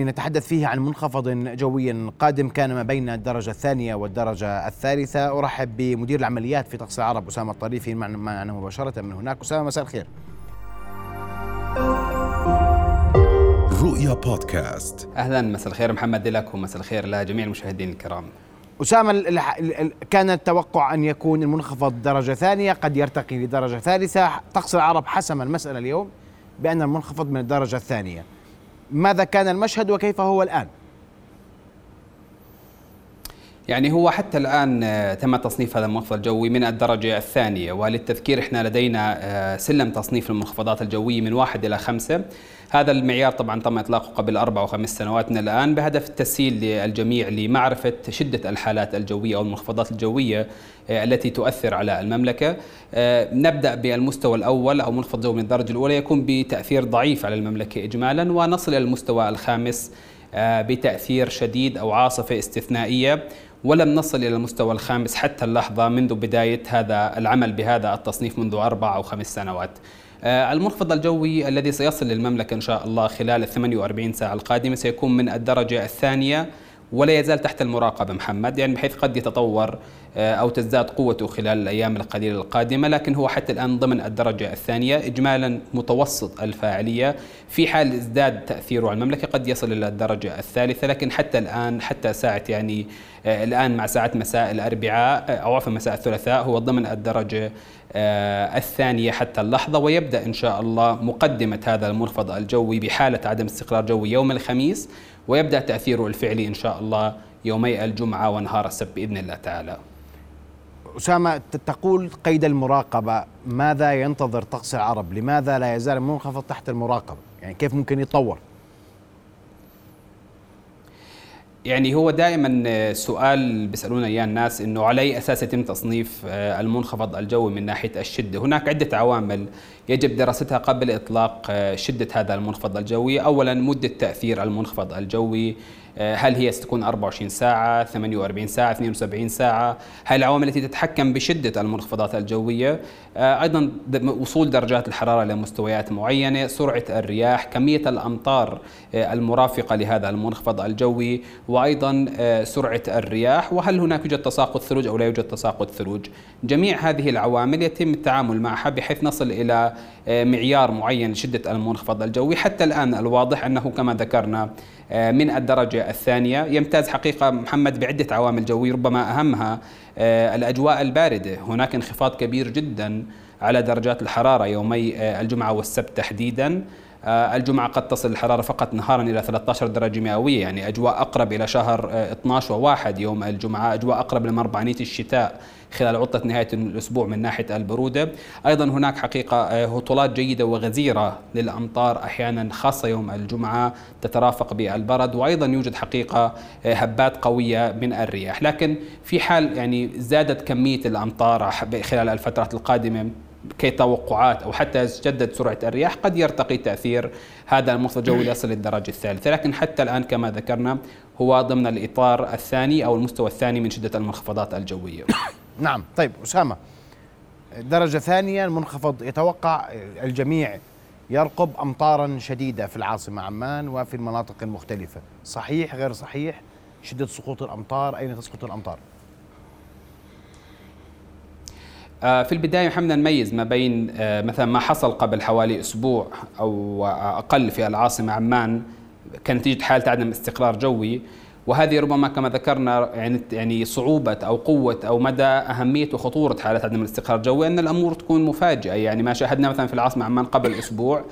نتحدث فيه عن منخفض جوي قادم كان ما بين الدرجة الثانية والدرجة الثالثة. أرحب بمدير العمليات في طقس العرب أسامة الطريفي معنا مباشرة من هناك. أسامة مساء الخير. رؤيا بودكاست. أهلا مساء الخير محمد لك ومساء الخير لجميع المشاهدين الكرام. أسامة كان التوقع أن يكون المنخفض درجة ثانية قد يرتقي لدرجة ثالثة. طقس العرب حسم المسألة اليوم بأن المنخفض من الدرجة الثانية. ماذا كان المشهد وكيف هو الآن؟ يعني هو حتى الآن آه، تم تصنيف هذا المنخفض الجوي من الدرجة الثانية وللتذكير إحنا لدينا آه، سلم تصنيف المنخفضات الجوية من واحد إلى خمسة. هذا المعيار طبعا تم إطلاقه قبل أربع وخمس سنوات من الآن بهدف التسهيل للجميع لمعرفة شدة الحالات الجوية أو المنخفضات الجوية آه، التي تؤثر على المملكة. نبدأ بالمستوى الأول أو منخفض جوي من الدرجة الأولى يكون بتأثير ضعيف على المملكة إجمالا ونصل إلى المستوى الخامس. بتأثير شديد أو عاصفة استثنائية ولم نصل إلى المستوى الخامس حتى اللحظة منذ بداية هذا العمل بهذا التصنيف منذ أربع أو خمس سنوات. آه، المنخفض الجوي الذي سيصل للمملكة إن شاء الله خلال ال 48 ساعة القادمة سيكون من الدرجة الثانية. ولا يزال تحت المراقبة محمد يعني بحيث قد يتطور آه، أو تزداد قوته خلال الأيام القليلة القادمة لكن هو حتى الآن ضمن الدرجة الثانية إجمالا متوسط الفاعلية في حال ازداد تأثيره على المملكة قد يصل إلى الدرجة الثالثة لكن حتى الآن حتى ساعة يعني آه، الآن مع ساعات مساء الأربعاء آه، أو عفوا مساء الثلاثاء هو ضمن الدرجة الثانية حتى اللحظة ويبدأ إن شاء الله مقدمة هذا المنخفض الجوي بحالة عدم استقرار جوي يوم الخميس ويبدأ تأثيره الفعلي إن شاء الله يومي الجمعة ونهار السبت بإذن الله تعالى. أسامة تقول قيد المراقبة ماذا ينتظر طقس العرب؟ لماذا لا يزال منخفض تحت المراقبة؟ يعني كيف ممكن يتطور؟ يعني هو دائما سؤال بيسالونا اياه الناس إنه على أي أساس يتم تصنيف آه، المنخفض الجوي من ناحية الشدة، هناك عدة عوامل يجب دراستها قبل إطلاق آه، شدة هذا المنخفض الجوي، اولا مدة تأثير المنخفض الجوي هل هي ستكون 24 ساعة 48 ساعة 72 ساعة؟ هاي العوامل التي تتحكم بشدة المنخفضات الجوية؟ آه، أيضا وصول درجات الحرارة لمستويات معينة سرعة الرياح كمية الأمطار آه، المرافقة لهذا المنخفض الجوي وأيضا سرعة الرياح وهل هناك يوجد تساقط ثلوج أو لا يوجد تساقط ثلوج؟ جميع هذه العوامل يتم التعامل معها بحيث نصل إلى معيار معين لشدة المنخفض الجوي. حتى الآن الواضح أنه كما ذكرنا آه، من الدرجة الثانية. يمتاز حقيقة محمد بعدة عوامل جوية ربما أهمها آه، الأجواء الباردة. هناك انخفاض كبير جدا على درجات الحرارة يومي آه، الجمعة والسبت تحديدا. الجمعة قد تصل الحرارة فقط نهارا إلى 13 درجة مئوية يعني أجواء أقرب إلى شهر 12 و1 يوم الجمعة أجواء أقرب لمربعانية الشتاء خلال عطلة نهاية الأسبوع من ناحية البرودة. أيضا هناك حقيقة آه، هطولات جيدة وغزيرة للأمطار أحيانا خاصة يوم الجمعة تترافق بالبرد وأيضا يوجد حقيقة آه، هبات قوية من الرياح. لكن في حال يعني زادت كمية الأمطار خلال الفترات القادمة كتوقعات أو حتى جدد سرعة الرياح قد يرتقي تأثير هذا المنخفض الجوي ليصل للدرجة الثالثة، لكن حتى الآن كما ذكرنا هو ضمن الإطار الثاني أو المستوى الثاني من شدة المنخفضات الجوية. نعم طيب أسامة درجة ثانية المنخفض يتوقع الجميع يرقب أمطارا شديدة في العاصمة عمان وفي المناطق المختلفة صحيح غير صحيح؟ شدة سقوط الأمطار أين تسقط الأمطار؟ في البداية محمد نميز ما بين آه، مثلا ما حصل قبل حوالي أسبوع أو أقل في العاصمة عمان كنتيجة حالة عدم استقرار جوي. وهذه ربما كما ذكرنا يعني يعني صعوبة أو قوة أو مدى أهمية وخطورة حالة عدم الاستقرار الجوي أن الأمور تكون مفاجئة. يعني ما شاهدنا مثلا في العاصمة عمان قبل أسبوع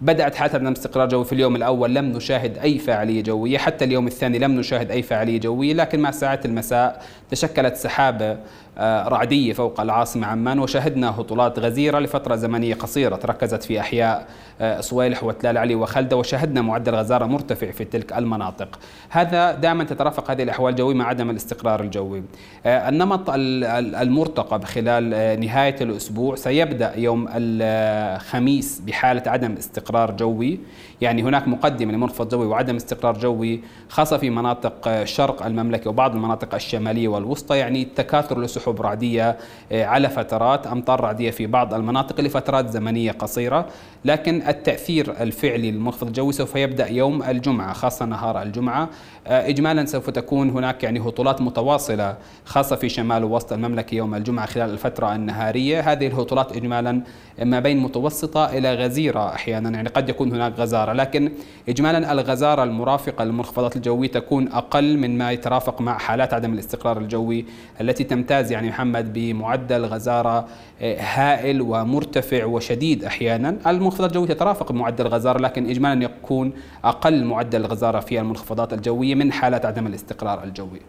بدأت حالة عدم استقرار جوي في اليوم الأول لم نشاهد أي فاعلية جوية حتى اليوم الثاني لم نشاهد أي فاعلية جوية لكن مع ساعات المساء تشكلت سحابة آه، رعدية فوق العاصمة عمان وشهدنا هطولات غزيرة لفترة زمنية قصيرة تركزت في أحياء آه، صويلح وتلال علي وخلدة وشهدنا معدل غزارة مرتفع في تلك المناطق. هذا دائما تترافق هذه الأحوال الجوية مع عدم الاستقرار الجوي. آه، النمط المرتقب خلال نهاية الأسبوع سيبدأ يوم الخميس بحالة عدم استقرار استقرار جوي. يعني هناك مقدمة لمنخفض جوي وعدم استقرار جوي خاصة في مناطق شرق المملكة وبعض المناطق الشمالية والوسطى. يعني تكاثر لسحب رعدية آه، على فترات أمطار رعدية في بعض المناطق لفترات زمنية قصيرة. لكن التأثير الفعلي للمنخفض الجوي سوف يبدأ يوم الجمعة خاصة نهار الجمعة. آه، إجمالا سوف تكون هناك يعني هطولات متواصلة خاصة في شمال ووسط المملكة يوم الجمعة خلال الفترة النهارية. هذه الهطولات إجمالا ما بين متوسطة إلى غزيرة أحيانا يعني قد يكون هناك غزارة. لكن إجمالا الغزارة المرافقة للمنخفضات الجوية تكون أقل من ما يترافق مع حالات عدم الاستقرار الجوي التي تمتاز يعني محمد بمعدل غزارة آه، هائل ومرتفع وشديد أحيانا. المنخفضات الجوية تترافق بمعدل الغزارة لكن إجمالا يكون أقل معدل الغزارة في المنخفضات الجوية من حالات عدم الاستقرار الجوي.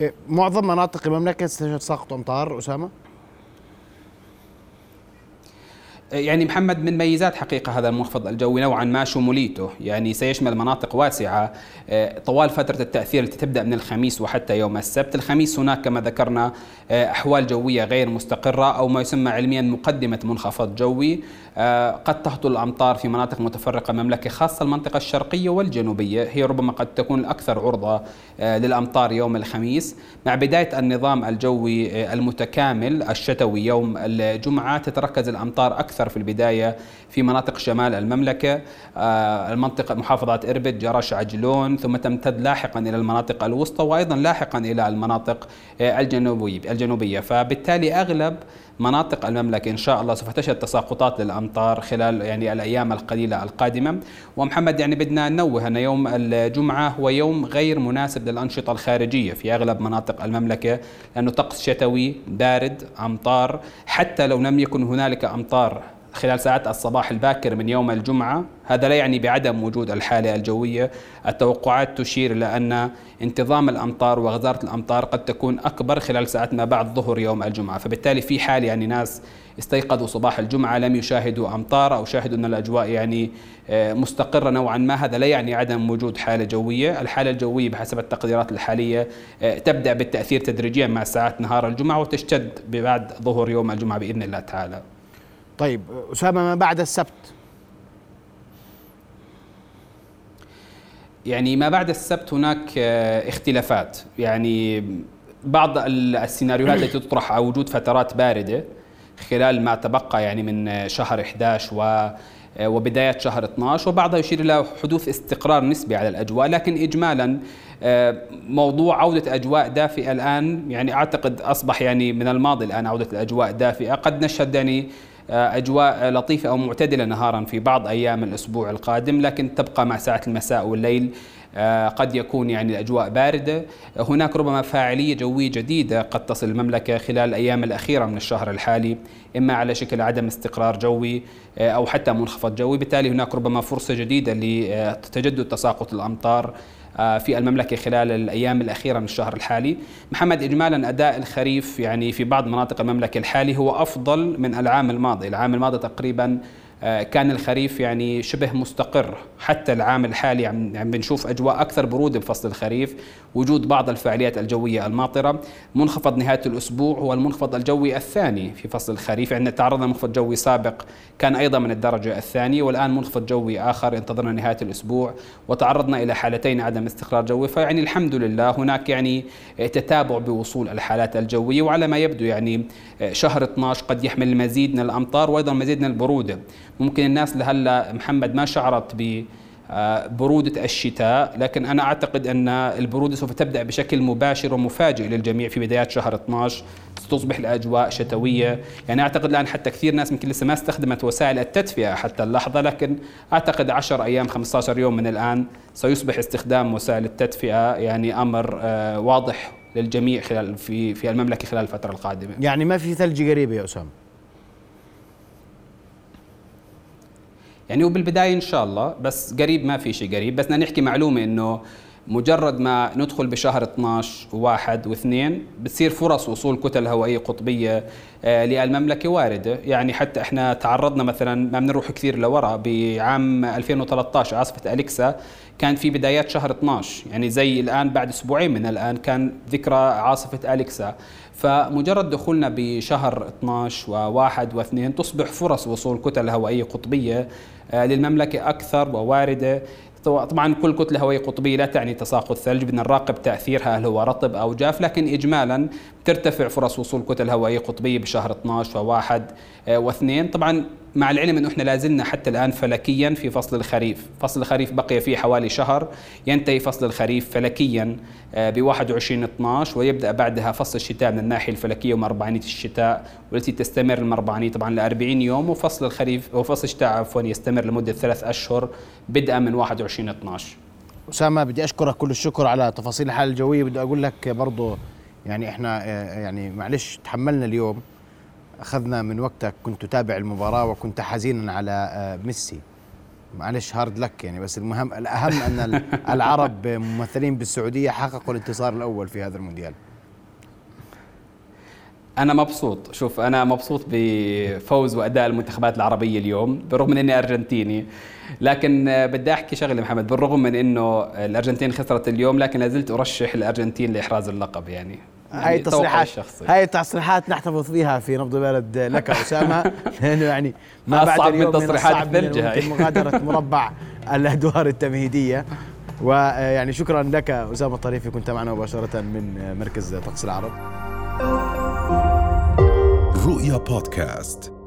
إيه، معظم مناطق المملكة ستشهد سقط أمطار أسامة؟ يعني محمد من ميزات حقيقة هذا المنخفض الجوي نوعا ما شموليته يعني سيشمل مناطق واسعة آه، طوال فترة التأثير التي تبدأ من الخميس وحتى يوم السبت. الخميس هناك كما ذكرنا آه، أحوال جوية غير مستقرة أو ما يسمى علميا مقدمة منخفض جوي. آه، قد تهطل الأمطار في مناطق متفرقة المملكة خاصة المنطقة الشرقية والجنوبية. هي ربما قد تكون الأكثر عرضة للأمطار يوم الخميس. مع بداية النظام الجوي المتكامل الشتوي يوم الجمعة تتركز الأمطار أكثر أكثر في البداية في مناطق شمال المملكة آه، المنطقة محافظة إربد جرش عجلون ثم تمتد لاحقا إلى المناطق الوسطى وأيضا لاحقا إلى المناطق آه، الجنوبية الجنوبية. فبالتالي أغلب مناطق المملكة. إن شاء الله سوف تشهد تساقطات للأمطار خلال يعني الأيام القليلة القادمة. ومحمد يعني بدنا ننوه أن يوم الجمعة هو يوم غير مناسب للأنشطة الخارجية في أغلب مناطق المملكة لأنه طقس شتوي بارد أمطار. حتى لو لم يكن هنالك أمطار خلال ساعات الصباح الباكر من يوم الجمعة هذا لا يعني بعدم وجود الحالة الجوية. التوقعات تشير إلى أن انتظام الأمطار وغزارة الأمطار قد تكون أكبر خلال ساعات ما بعد ظهر يوم الجمعة. فبالتالي في حال يعني ناس استيقظوا صباح الجمعة لم يشاهدوا أمطار أو شاهدوا أن الأجواء يعني آه، مستقرة نوعا ما هذا لا يعني عدم وجود حالة جوية. الحالة الجوية بحسب التقديرات الحالية آه، تبدأ بالتأثير تدريجيا مع ساعات نهار الجمعة وتشتد بعد ظهر يوم الجمعة بإذن الله تعالى. طيب أسامة ما بعد السبت؟ يعني ما بعد السبت هناك آه، اختلافات. يعني بعض السيناريوهات التي تطرح على وجود فترات باردة خلال ما تبقى يعني من شهر 11 و آه، وبداية شهر 12 وبعضها يشير إلى حدوث استقرار نسبي على الأجواء. لكن إجمالا آه، موضوع عودة أجواء دافئة الآن يعني أعتقد أصبح يعني من الماضي الآن عودة الأجواء دافئة. قد نشهد يعني آه، أجواء لطيفة أو معتدلة نهارا في بعض أيام الأسبوع القادم لكن تبقى مع ساعة المساء والليل آه، قد يكون يعني الأجواء باردة. هناك ربما فاعلية جوية جديدة قد تصل المملكة خلال الأيام الأخيرة من الشهر الحالي إما على شكل عدم استقرار جوي آه، أو حتى منخفض جوي. بالتالي هناك ربما فرصة جديدة لتجدد تساقط الأمطار آه، في المملكة خلال الأيام الأخيرة من الشهر الحالي. محمد إجمالا أداء الخريف يعني في بعض مناطق المملكة الحالي هو أفضل من العام الماضي. العام الماضي تقريبا آه، كان الخريف يعني شبه مستقر. حتى العام الحالي عم بنشوف أجواء أكثر برودة بفصل الخريف. وجود بعض الفعاليات الجوية الماطرة. منخفض نهاية الأسبوع هو المنخفض الجوي الثاني في فصل الخريف. عندنا تعرضنا منخفض جوي سابق كان أيضا من الدرجة الثانية والآن منخفض جوي آخر انتظرنا نهاية الأسبوع. وتعرضنا إلى حالتين عدم استقرار جوي. فيعني الحمد لله هناك يعني تتابع بوصول الحالات الجوية. وعلى ما يبدو يعني شهر 12 قد يحمل المزيد من الأمطار وأيضا مزيد من البرودة. ممكن الناس لهلا محمد ما شعرت ب برودة الشتاء لكن أنا أعتقد أن البرودة سوف تبدأ بشكل مباشر ومفاجئ للجميع في بداية شهر 12 ستصبح الأجواء شتوية. يعني أعتقد الآن حتى كثير ناس يمكن لسه ما استخدمت وسائل التدفئة حتى اللحظة لكن أعتقد 10 أيام 15 يوم من الآن سيصبح استخدام وسائل التدفئة يعني أمر آه، واضح للجميع خلال في في المملكة خلال الفترة القادمة. يعني ما في ثلج قريبة يا أسامة؟ يعني وبالبدايه إن شاء الله بس قريب ما في شيء قريب بس بدنا نحكي معلومة إنه مجرد ما ندخل بشهر 12 و1 و2 بتصير فرص وصول كتل هوائية قطبية آه، للمملكة واردة، يعني حتى إحنا تعرضنا مثلا ما بنروح كثير لورا بعام 2013 عاصفه أليكسا كان في بدايات شهر 12 يعني زي الآن بعد أسبوعين من الآن كان ذكرى عاصفه أليكسا. فمجرد دخولنا بشهر 12 و1 و2 تصبح فرص وصول كتل هوائية قطبية آه، للمملكة أكثر وواردة. طبعا كل كتلة هوائية قطبية لا تعني تساقط ثلج بدنا نراقب تأثيرها هل هو رطب أو جاف لكن اجمالا ترتفع فرص وصول كتل هوائية قطبية بشهر 12 و1 و2 طبعا مع العلم انه إحنا لازلنا حتى الآن فلكيا في فصل الخريف، فصل الخريف بقي فيه حوالي شهر. ينتهي فصل الخريف فلكيا آه، ب 21 12 ويبدأ بعدها فصل الشتاء من الناحية الفلكية ومربعانيه الشتاء والتي تستمر المربعانيه طبعا ل 40 يوم وفصل الخريف وفصل الشتاء عفوا يستمر لمدة ثلاث أشهر بدءا من 21 12 أسامة بدي أشكرك كل الشكر على تفاصيل الحاله الجوية. بدي أقول لك برضه يعني إحنا آه، يعني معلش تحملنا اليوم. أخذنا من وقتك كنت تتابع المباراة وكنت حزينا على آه، ميسي. معلش هارد لك يعني بس المهم الأهم أن العرب ممثلين بالسعودية حققوا الانتصار الأول في هذا المونديال. أنا مبسوط. شوف أنا مبسوط بفوز وأداء المنتخبات العربية اليوم بالرغم من إني أرجنتيني. لكن بدي أحكي شغلة محمد بالرغم من إنه الأرجنتين خسرت اليوم لكن لازلت أرشح الأرجنتين لإحراز اللقب يعني. هاي التصريحات هاي التصريحات نحتفظ فيها في نبض البلد لك أسامة لأنه يعني ما بعد اليوم من تصريحات الثلج هاي. مغادرة مربع الأدوار التمهيدية. ويعني شكرا لك أسامة الطريفي كنت معنا مباشرة من مركز طقس العرب. رؤيا بودكاست.